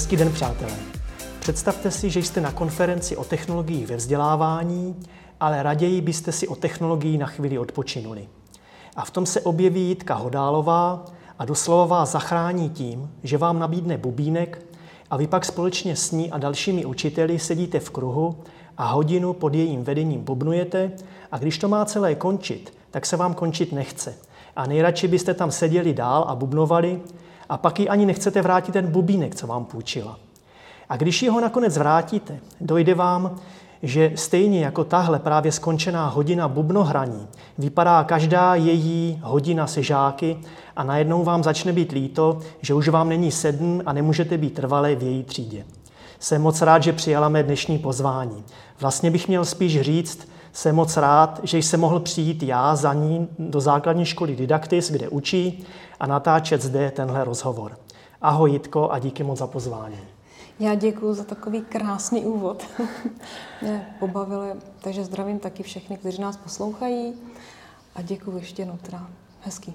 Hezký den, přátelé. Představte si, že jste na konferenci o technologiích ve vzdělávání, ale raději byste si o technologii na chvíli odpočinuli. A v tom se objeví Jitka Hodálová a doslova vás zachrání tím, že vám nabídne bubínek a vy pak společně s ní a dalšími učiteli sedíte v kruhu a hodinu pod jejím vedením bubnujete a když to má celé končit, tak se vám končit nechce. A nejradši byste tam seděli dál a bubnovali a pak ji ani nechcete vrátit ten bubínek, co vám půjčila. A když ho nakonec vrátíte, dojde vám, že stejně jako tahle právě skončená hodina bubnohraní vypadá každá její hodina se žáky a najednou vám začne být líto, že už vám není sedm a nemůžete být trvalé v její třídě. Jsem moc rád, že přijala mé dnešní pozvání. Vlastně bych měl spíš říct, jsem moc rád, že jsem mohl přijít já za ní do základní školy Didaktis, kde učí a natáčet zde tenhle rozhovor. Ahoj Jitko a díky moc za pozvání. Já děkuji za takový krásný úvod. Mě pobavilo, takže zdravím taky všechny, kteří nás poslouchají a děkuji ještě jednou, teda hezký.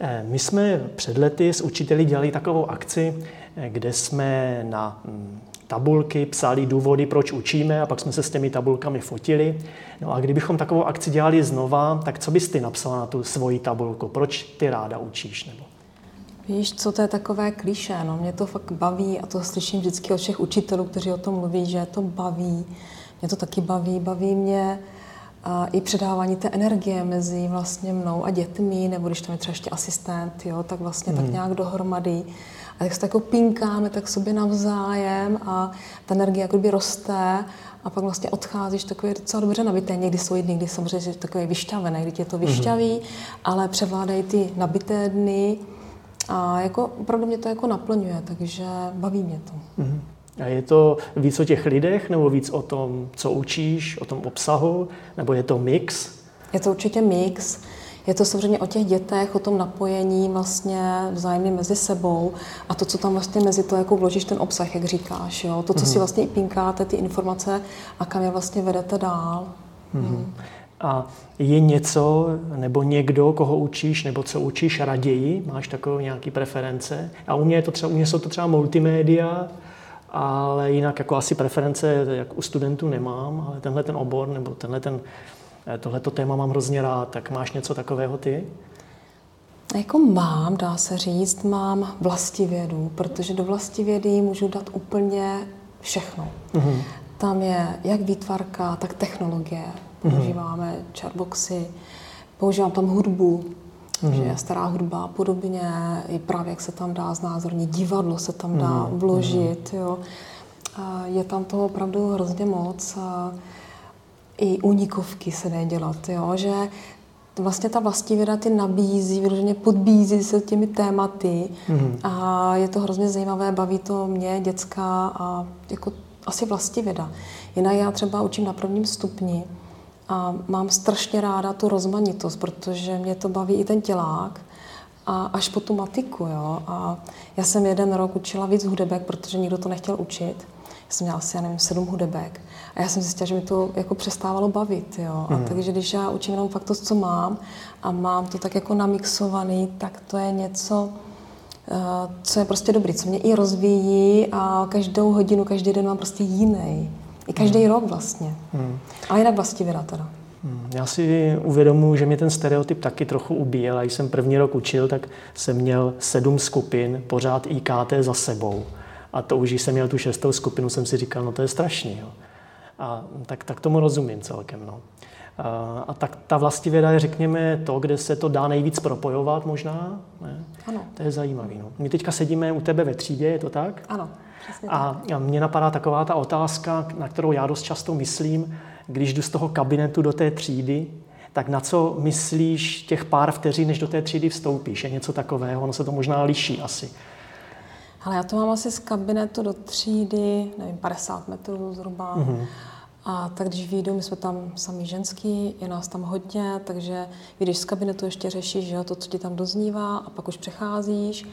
Eh, my jsme před lety s učiteli dělali takovou akci, eh, kde jsme na mm, tabulky psali důvody, proč učíme a pak jsme se s těmi tabulkami fotili. No a kdybychom takovou akci dělali znova, tak co bys ty napsala na tu svoji tabulku? Proč ty ráda učíš? Nebo? Víš, co to je takové kliše, no mě to fakt baví a to slyším vždycky od všech učitelů, kteří o tom mluví, že to baví. Mě to taky baví, baví mě a i předávání té energie mezi vlastně mnou a dětmi, nebo když tam je třeba ještě asistent, jo, tak vlastně mm. tak mhm. nějak dohromady. A tak se tak pinkáme tak sobě navzájem a ta energie jakoby roste a pak vlastně odcházíš takový docela dobře nabité. Někdy jsou dny, kdy samozřejmě takový vyšťavený, kdy tě to mhm. vyšťaví, mm. ale převládají ty nabité dny, a jako, opravdu mě to jako naplňuje, takže baví mě to. Mm-hmm. A je to víc o těch lidech, nebo víc o tom, co učíš, o tom obsahu, nebo je to mix? Je to určitě mix. Je to samozřejmě o těch dětech, o tom napojení vlastně vzájemně mezi sebou a to, co tam vlastně mezi to, jako vložíš ten obsah, jak říkáš, jo? to, co mm-hmm. si vlastně i pinkáte, ty informace a kam je vlastně vedete dál. Mm-hmm. Mm. A je něco nebo někdo, koho učíš nebo co učíš raději? Máš takové nějaké preference? A u mě, je to třeba, u mě jsou to třeba multimédia, ale jinak jako asi preference jak u studentů nemám, ale tenhle ten obor nebo tenhle ten, eh, tohleto téma mám hrozně rád. Tak máš něco takového ty? Jako mám, dá se říct, mám vlastivědu, protože do vlastivědy můžu dát úplně všechno. Mm-hmm. Tam je jak výtvarka, tak technologie, používáme mm-hmm. chartboxy, používám tam hudbu, mm-hmm. že je stará hudba a podobně, i právě jak se tam dá znázornit, divadlo se tam dá mm-hmm. vložit, jo. A je tam toho opravdu hrozně moc. A I unikovky se dají dělat, jo, že vlastně ta vlastivěda ty nabízí, vyloženě podbízí se těmi tématy mm-hmm. a je to hrozně zajímavé, baví to mě, děcka a jako asi vlastivěda. Jinak já třeba učím na prvním stupni a mám strašně ráda tu rozmanitost, protože mě to baví i ten tělák a až po tu matiku. Jo. A já jsem jeden rok učila víc hudebek, protože nikdo to nechtěl učit. Já jsem měla asi, já nevím, sedm hudebek. A já jsem zjistila, že mi to jako přestávalo bavit. Jo. A mm. takže když já učím jenom fakt to, co mám a mám to tak jako namixovaný, tak to je něco, eh, co je prostě dobrý, co mě i rozvíjí a každou hodinu, každý den mám prostě jiný. I každý hmm. rok vlastně. Hmm. A jinak vlastivěda teda. Hmm. Já si uvědomuji, že mě ten stereotyp taky trochu ubíjel. A když jsem první rok učil, tak jsem měl sedm skupin, pořád IKT za sebou. A to už, když jsem měl tu šestou skupinu, jsem si říkal, no to je strašný. Jo. A tak, tak tomu rozumím celkem. No. A, a tak ta vlastivěda je, řekněme, to, kde se to dá nejvíc propojovat možná. Ne? Ano. To je zajímavé. No. My teďka sedíme u tebe ve třídě, je to tak? Ano. A mně napadá taková ta otázka, na kterou já dost často myslím, když jdu z toho kabinetu do té třídy, tak na co myslíš těch pár vteřin, než do té třídy vstoupíš? Je něco takového? Ono se to možná liší asi. Ale já to mám asi z kabinetu do třídy, nevím, 50 metrů zhruba. Mm-hmm. A tak když vyjdu, my jsme tam sami ženský, je nás tam hodně, takže když z kabinetu ještě řešíš že jo, to, co ti tam doznívá a pak už přecházíš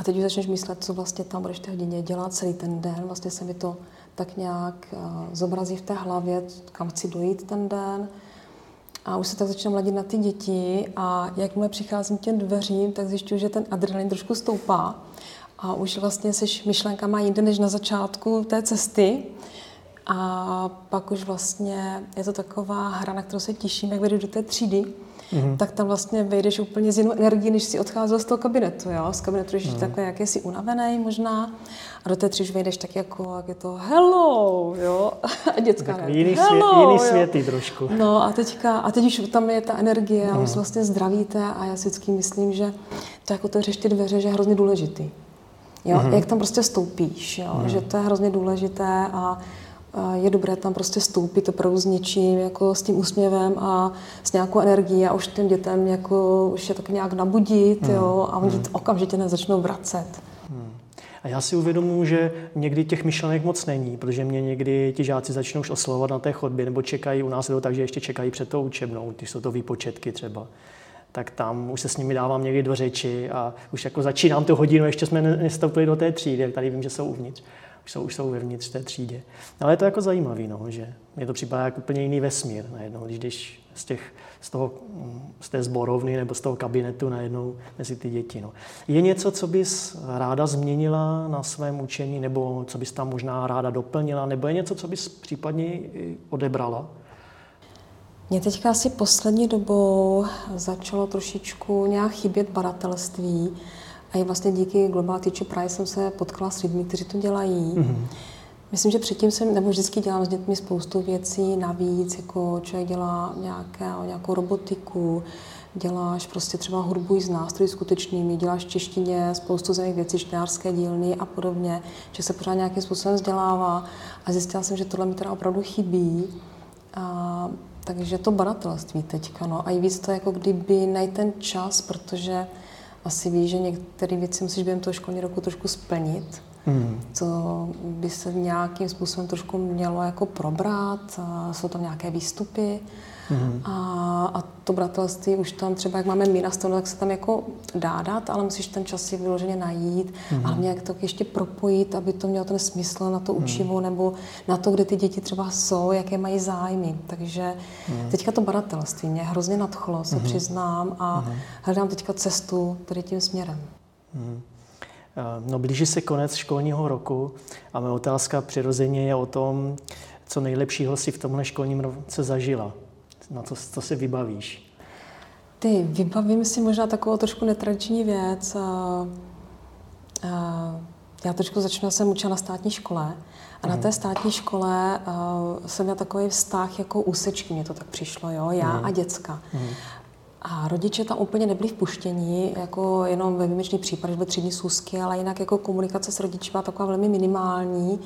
a teď už začneš myslet, co vlastně tam budeš té hodině dělat celý ten den. Vlastně se mi to tak nějak uh, zobrazí v té hlavě, kam chci dojít ten den. A už se tak začínám ladit na ty děti a jakmile přicházím těm dveřím, tak zjišťuju, že ten adrenalin trošku stoupá. a už vlastně jsi myšlenkama jinde než na začátku té cesty. A pak už vlastně je to taková hra, na kterou se těším, jak vedu do té třídy. Mm-hmm. tak tam vlastně vejdeš úplně z jinou energii, než si odcházel z toho kabinetu. Jo? Z kabinetu jsi mm-hmm. takhle, jak jsi unavený možná. A do té už vejdeš tak jako, jak je to hello, jo. A dětská tak jiný, hello, svět, jiný světy trošku. No a teďka, a teď už tam je ta energie mm. a už mhm. vlastně zdravíte a já si vždycky myslím, že to jako otevřeš ty dveře, že je hrozně důležitý. Jo? Mm-hmm. Jak tam prostě stoupíš, jo? Mm. že to je hrozně důležité a je dobré tam prostě stoupit opravdu s něčím, jako s tím úsměvem a s nějakou energií a už těm dětem jako už je tak nějak nabudit, mm. jo, a oni mm. okamžitě nezačnou vracet. Mm. A já si uvědomuji, že někdy těch myšlenek moc není, protože mě někdy ti žáci začnou už oslovovat na té chodbě, nebo čekají, u nás je to tak, že ještě čekají před tou učebnou, když jsou to výpočetky třeba tak tam už se s nimi dávám někdy do řeči a už jako začínám tu hodinu, ještě jsme nestoupili do té třídy, jak tady vím, že jsou uvnitř už jsou, už jsou vevnitř té třídě. Ale je to jako zajímavé, no, že mě to připadá jako úplně jiný vesmír najednou, když jdeš z, těch, z, toho, z té zborovny nebo z toho kabinetu najednou mezi ty děti. No. Je něco, co bys ráda změnila na svém učení, nebo co bys tam možná ráda doplnila, nebo je něco, co bys případně odebrala? Mně teďka asi poslední dobou začalo trošičku nějak chybět badatelství. A i vlastně díky Global Teacher Prize jsem se potkala s lidmi, kteří to dělají. Mm-hmm. Myslím, že předtím jsem, nebo vždycky dělám s dětmi spoustu věcí navíc, jako člověk dělá nějaké, nějakou robotiku, děláš prostě třeba hudbu z nástrojů skutečnými, děláš v češtině spoustu zemích věcí, čtenářské dílny a podobně, že se pořád nějakým způsobem vzdělává a zjistila jsem, že tohle mi teda opravdu chybí. A, takže to badatelství teďka, no. A i víc to jako kdyby najít ten čas, protože asi ví, že některé věci musíš během toho školního roku trošku splnit, mm. co by se nějakým způsobem trošku mělo jako probrat, jsou tam nějaké výstupy mm. a, a to bratelství už tam třeba, jak máme my nastaveno, tak se tam jako dá dát, ale musíš ten čas si vyloženě najít mm. a hlavně jak to ještě propojit, aby to mělo ten smysl na to mm. učivo nebo na to, kde ty děti třeba jsou, jaké mají zájmy. Takže mm. teďka to badatelství mě hrozně nadchlo, se mm. přiznám a mm. hledám teďka cestu tady tím směrem. Mm. No, blíží se konec školního roku a moje otázka přirozeně je o tom, co nejlepšího si v tomhle školním roce zažila na co, co si vybavíš? Ty, vybavím si možná takovou trošku netradiční věc. A, a, já trošku začnu, jsem učila na státní škole a na té státní škole uh, jsem měla takový vztah jako úsečky, mě to tak přišlo, jo, já mm. a děcka. Mm. A rodiče tam úplně nebyli vpuštění, jako jenom ve výjimečných případech byly třídní sůzky, ale jinak jako komunikace s rodiči byla taková velmi minimální.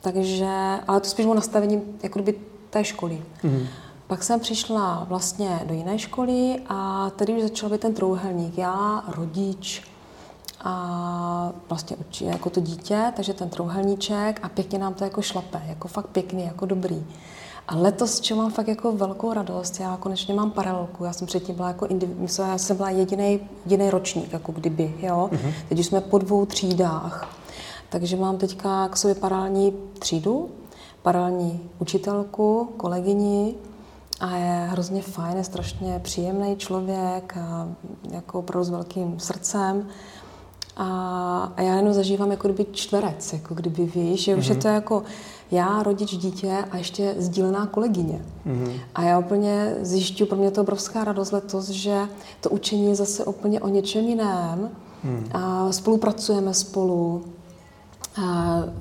Takže, ale to spíš bylo nastavení jako by té školy. Mm. Pak jsem přišla vlastně do jiné školy a tady už začal být ten trouhelník. Já, rodič a vlastně učí jako to dítě, takže ten trouhelníček a pěkně nám to jako šlape, jako fakt pěkný, jako dobrý. A letos, čeho mám fakt jako velkou radost, já konečně mám paralelku, já jsem předtím byla jako indiv- já jsem byla jediný, jediný ročník, jako kdyby, jo. Mm-hmm. Teď už jsme po dvou třídách, takže mám teďka k sobě paralelní třídu, paralelní učitelku, kolegyni, a je hrozně fajn, je strašně příjemný člověk, a jako opravdu s velkým srdcem. A, a já jenom zažívám jako kdyby čtverec, jako kdyby víš, že mm-hmm. už je mhm. to jako já, rodič, dítě a ještě sdílená kolegyně. Mm-hmm. A já úplně zjišťuji, pro mě to obrovská radost letos, že to učení je zase úplně o něčem jiném. Mm. A spolupracujeme spolu,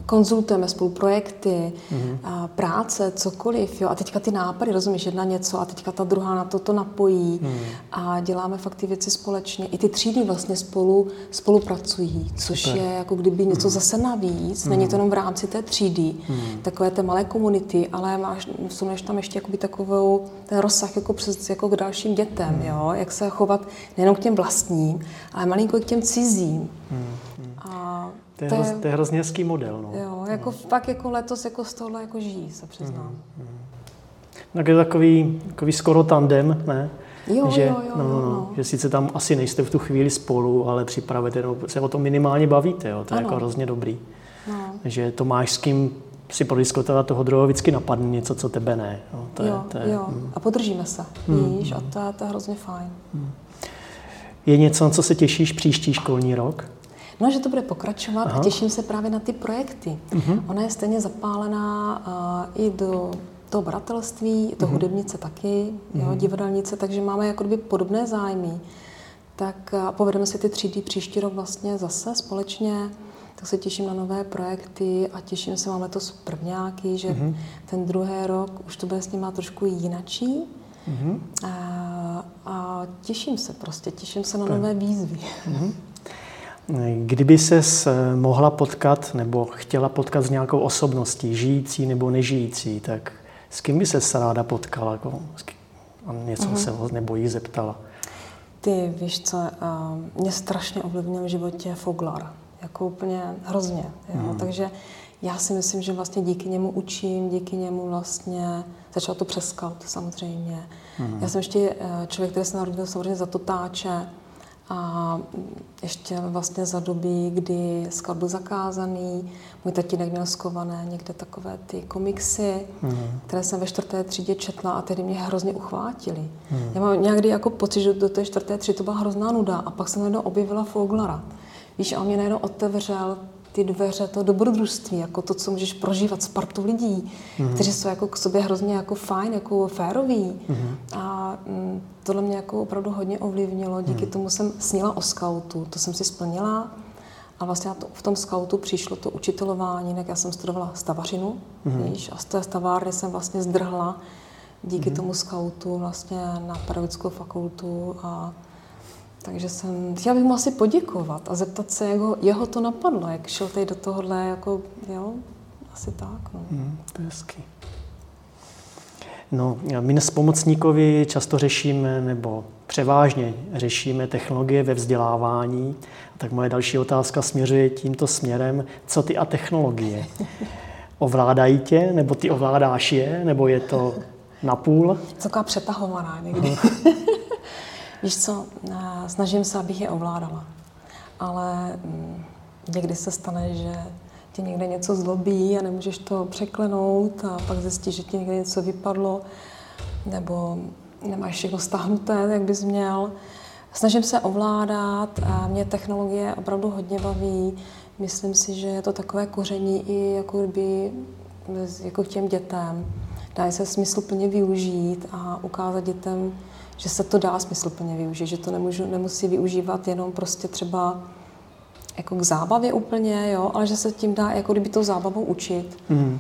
konzultujeme spolu projekty, mm-hmm. a práce, cokoliv. Jo. A teďka ty nápady, rozumíš, jedna něco a teďka ta druhá na to to napojí mm. a děláme fakt ty věci společně. I ty třídy vlastně spolu spolupracují, což Super. je jako kdyby něco mm. zase navíc. Mm. Není to jenom v rámci té třídy, mm. takové té malé komunity, ale máš, vsuneš tam ještě jakoby takovou, ten rozsah jako, přes, jako k dalším dětem, mm. jo? jak se chovat nejenom k těm vlastním, ale malinko k těm cizím. Mm. A to je, to, je, to je hrozně hezký model. No. Jo, jako no. fakt jako letos jako z tohle jako žijí, se přiznám. Mm, mm. Tak je takový, takový skoro tandem, ne? Jo, že, jo, jo, no, no, no, že sice tam asi nejste v tu chvíli spolu, ale připravujete, no, se o tom minimálně bavíte, jo, to je ano. jako hrozně dobrý. No. Že to máš s kým si prodiskutovat toho druhého vždycky napadne něco, co tebe ne. No, to jo, je, to je, jo. Mm. A podržíme se, mm, víš, mm. a to, to je hrozně fajn. Mm. Je něco, na co se těšíš příští školní rok? No, že to bude pokračovat Aha. a těším se právě na ty projekty. Uh-huh. Ona je stejně zapálená uh, i do toho bratelství, to uh-huh. hudebnice taky, uh-huh. jo, divadelnice, takže máme jako kdyby podobné zájmy. Tak a povedeme si ty třídy příští rok vlastně zase společně tak se těším na nové projekty a těším se, máme to prvňáky, že uh-huh. ten druhý rok už to bude s nima trošku jinačí. Uh-huh. A, a těším se prostě, těším se na nové výzvy. Uh-huh. Kdyby se mohla potkat nebo chtěla potkat s nějakou osobností, žijící nebo nežijící, tak s kým by se ráda potkala? Jako, a něco uh-huh. se ho nebojí zeptala. Ty víš co, mě strašně ovlivnil v životě Foglar jako úplně hrozně. Jo? Mm. Takže já si myslím, že vlastně díky němu učím, díky němu vlastně začal to přeskaut samozřejmě. Mm. Já jsem ještě eh, člověk, který se narodil samozřejmě za totáče a ještě vlastně za doby, kdy scout byl zakázaný, můj tatínek měl skované někde takové ty komiksy, mm. které jsem ve čtvrté třídě četla a tedy mě hrozně uchvátili. Mm. Já mám někdy jako pocit, že do té čtvrté třídy to byla hrozná nuda a pak jsem najednou objevila Foglara. Víš, a on mě najednou otevřel ty dveře to dobrodružství, jako to, co můžeš prožívat s partou lidí, mm-hmm. kteří jsou jako k sobě hrozně jako fajn, jako féroví. Mm-hmm. A mm, tohle mě jako opravdu hodně ovlivnilo. Díky mm-hmm. tomu jsem snila o skautu, to jsem si splnila. A vlastně to, v tom skautu přišlo to učitelování, tak já jsem studovala stavařinu, mm-hmm. víš, a z té stavárny jsem vlastně zdrhla díky mm-hmm. tomu skautu vlastně na pedagogickou fakultu a takže jsem, chtěla bych mu asi poděkovat a zeptat se, jak ho, jeho to napadlo, jak šel tady do tohohle, jako, jo, asi tak. No. Hmm, to je hezký. No, my s pomocníkovi často řešíme, nebo převážně řešíme technologie ve vzdělávání. Tak moje další otázka směřuje tímto směrem. Co ty a technologie? Ovládají tě, nebo ty ovládáš je, nebo je to napůl? Taková přetahovaná někdy. Víš co, snažím se, abych je ovládala. Ale mm, někdy se stane, že ti někde něco zlobí a nemůžeš to překlenout a pak zjistíš, že ti někde něco vypadlo nebo nemáš všechno stáhnuté, jak bys měl. Snažím se ovládat a mě technologie opravdu hodně baví. Myslím si, že je to takové koření i jako kdyby jako těm dětem. Dá se smysluplně využít a ukázat dětem, že se to dá smysluplně využít, že to nemůžu, nemusí využívat jenom prostě třeba jako k zábavě úplně, jo, ale že se tím dá jako kdyby tou zábavou učit. Mm.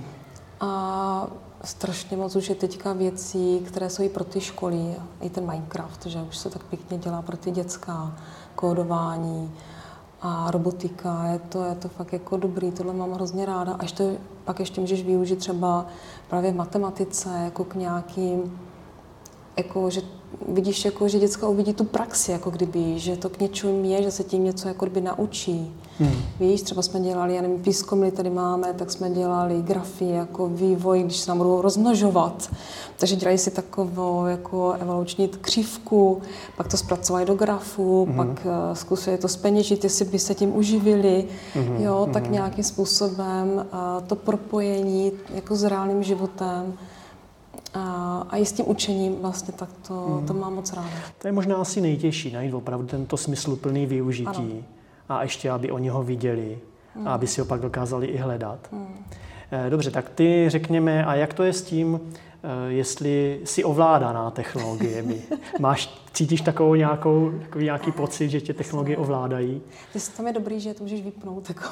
A strašně moc už je teďka věcí, které jsou i pro ty školy, i ten Minecraft, že už se tak pěkně dělá pro ty dětská, kódování a robotika, je to, je to fakt jako dobrý, tohle mám hrozně ráda. A ještě, pak ještě můžeš využít třeba právě v matematice, jako k nějakým, jako, že vidíš, jako, že děcka uvidí tu praxi, jako kdyby, že to k něčemu je, že se tím něco jako kdyby naučí. Hmm. Víš, třeba jsme dělali, já nevím, pískomly tady máme, tak jsme dělali grafy, jako vývoj, když se nám budou rozmnožovat. Takže dělají si takovou jako evoluční křivku, pak to zpracovali do grafu, hmm. pak uh, zkusili to speněžit, jestli by se tím uživili, hmm. jo, tak hmm. nějakým způsobem uh, to propojení jako s reálným životem a, a i s tím učením vlastně tak to, mm. to mám moc ráda. To je možná asi nejtěžší, najít opravdu tento smysluplný využití. Ano. A ještě, aby oni ho viděli mm. a aby si ho pak dokázali i hledat. Mm. Dobře, tak ty řekněme, a jak to je s tím, eh, jestli si ovládaná technologiemi? Máš, cítíš takovou nějakou, takový nějaký pocit, že tě technologie ovládají? Ty tam je dobrý, že to můžeš vypnout, takový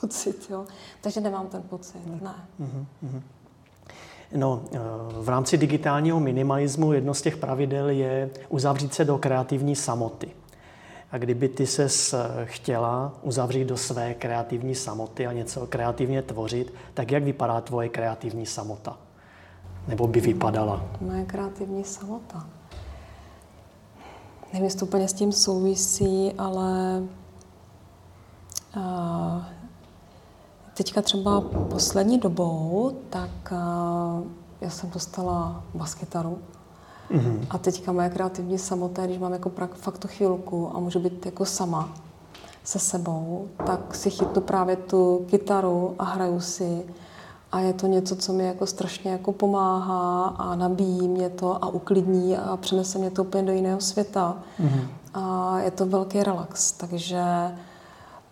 pocit, jo. Takže nemám ten pocit, ne. Uh-huh, No, eh, v rámci digitálního minimalismu jedno z těch pravidel je uzavřít se do kreativní samoty. A kdyby ty se eh, chtěla uzavřít do své kreativní samoty a něco kreativně tvořit, tak jak vypadá tvoje kreativní samota? Nebo by vypadala? Moje kreativní samota. Nevím, jestli úplně s tím souvisí, ale uh, Teďka třeba poslední dobou, tak uh, já jsem dostala baskytaru. Mm-hmm. A teďka moje kreativní samota, když mám jako fakt tu chvilku a můžu být jako sama se sebou, tak si chytnu právě tu kytaru a hraju si. A je to něco, co mi jako strašně jako pomáhá a nabíjí mě to a uklidní a přenese mě to úplně do jiného světa. Mm-hmm. A je to velký relax, takže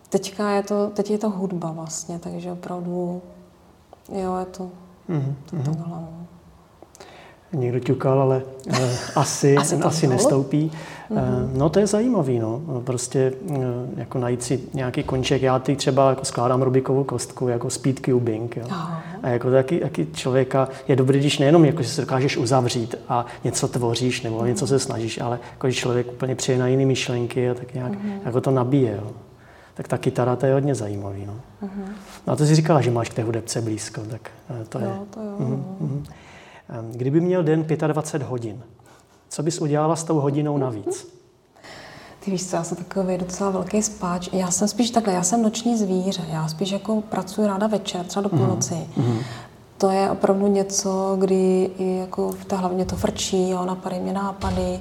Teďka je to, teď je to hudba vlastně, takže opravdu, jo, je to, mm-hmm. to takhle, no. Někdo ťukal, ale eh, asi, asi, asi nestoupí. Mm-hmm. No to je zajímavý, no. Prostě eh, jako najít si nějaký konček. Já ty třeba jako skládám Rubikovou kostku, jako speed cubing. Jo. A jako taky, taky člověka je dobrý, když nejenom jako, že se dokážeš uzavřít a něco tvoříš nebo mm-hmm. něco se snažíš, ale jako, když člověk úplně přijde na jiné myšlenky a tak nějak mm-hmm. jako to nabíje. Jo. Tak ta kytara to je hodně zajímavý. No. Mm-hmm. no a to jsi říkala, že máš k té hudebce blízko, tak to je. Jo, to jo. Mm-hmm. Kdyby měl den 25 hodin, co bys udělala s tou hodinou navíc? Ty víš co, já jsem takový docela velký spáč. Já jsem spíš takhle, já jsem noční zvíře. Já spíš jako pracuji ráda večer, třeba do mhm, půlnoci. Mm-hmm. To je opravdu něco, kdy i jako v té hlavně to frčí, jo, napadají mě nápady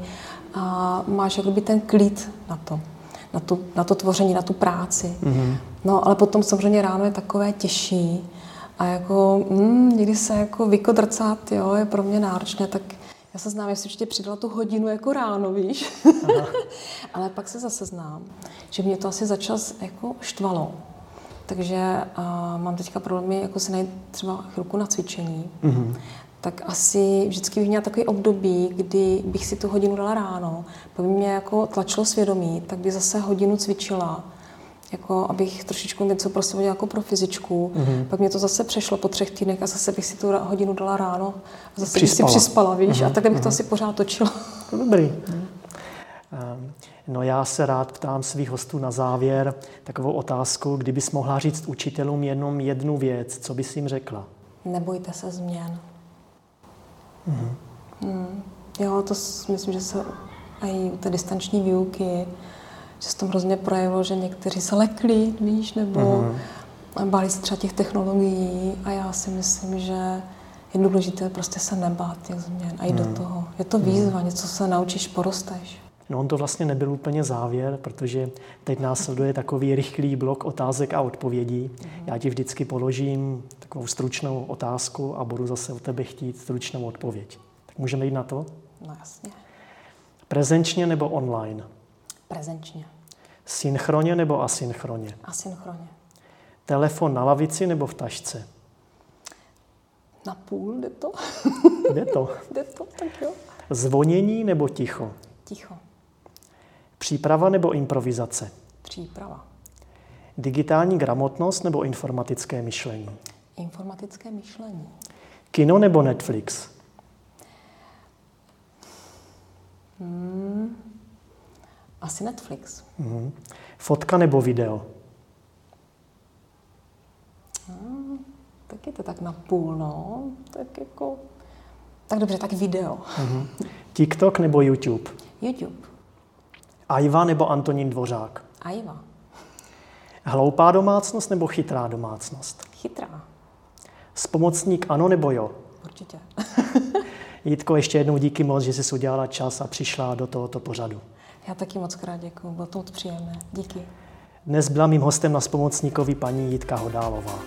a máš jakoby ten klid na to, na, tu, na to tvoření, na tu práci. Mm-hmm. No ale potom samozřejmě ráno je takové těžší a jako mm, někdy se jako vykodrcat, jo, je pro mě náročné, tak já se znám, jestli určitě přidala tu hodinu jako ráno, víš. Ale pak se zase znám, že mě to asi začas jako štvalo. Takže uh, mám teďka problémy jako si najít třeba chvilku na cvičení. Mm-hmm. Tak asi vždycky bych měla takový období, kdy bych si tu hodinu dala ráno, pak by mě jako tlačilo svědomí, tak bych zase hodinu cvičila jako abych trošičku něco pro sebe jako pro fyzičku. Mm-hmm. Pak mě to zase přešlo po třech týdnech a zase bych si tu hodinu dala ráno a zase přispala. bych si přispala, víš, mm-hmm. a takhle bych mm-hmm. to mhm. asi pořád točila. Dobrý. Mm. No já se rád ptám svých hostů na závěr takovou otázku, kdybys mohla říct učitelům jenom jednu věc, co bys jim řekla? Nebojte se změn. Mm-hmm. Mm. Jo, to myslím, že se i u té distanční výuky že se tam hrozně projevilo, že někteří se lekli, víš, nebo mm-hmm. báli se třeba těch technologií a já si myslím, že je důležité prostě se nebát těch změn a jít mm. do mhm. toho. Je to výzva, mm. něco se naučíš, porosteš. No on to vlastně nebyl úplně závěr, protože teď následuje takový rychlý blok otázek a odpovědí. Mm. Já ti vždycky položím takovou stručnou otázku a budu zase od tebe chtít stručnou odpověď. Tak můžeme jít na to? No jasně. Prezenčně nebo online? Prezenčně. Synchronně nebo asynchronně? Asynchronně. Telefon na lavici nebo v tašce? Na půl jde to. Jde to. jde to, tak jo. Zvonění nebo ticho? Ticho. Příprava nebo improvizace? Příprava. Digitální gramotnost nebo informatické myšlení? Informatické myšlení. Kino nebo Netflix? Hmm. Asi Netflix. Mm-hmm. Fotka nebo video? Hmm, tak je to tak na půl, no. Tak jako... Tak dobře, tak video. Mm-hmm. TikTok nebo YouTube? YouTube. Ajva nebo Antonín Dvořák? Ajva. Hloupá domácnost nebo chytrá domácnost? Chytrá. Spomocník ano nebo jo? Určitě. Jitko, ještě jednou díky moc, že jsi udělala čas a přišla do tohoto pořadu. Já taky moc krát děkuji, bylo to moc příjemné. Díky. Dnes byla mým hostem na spomocníkovi paní Jitka Hodálová.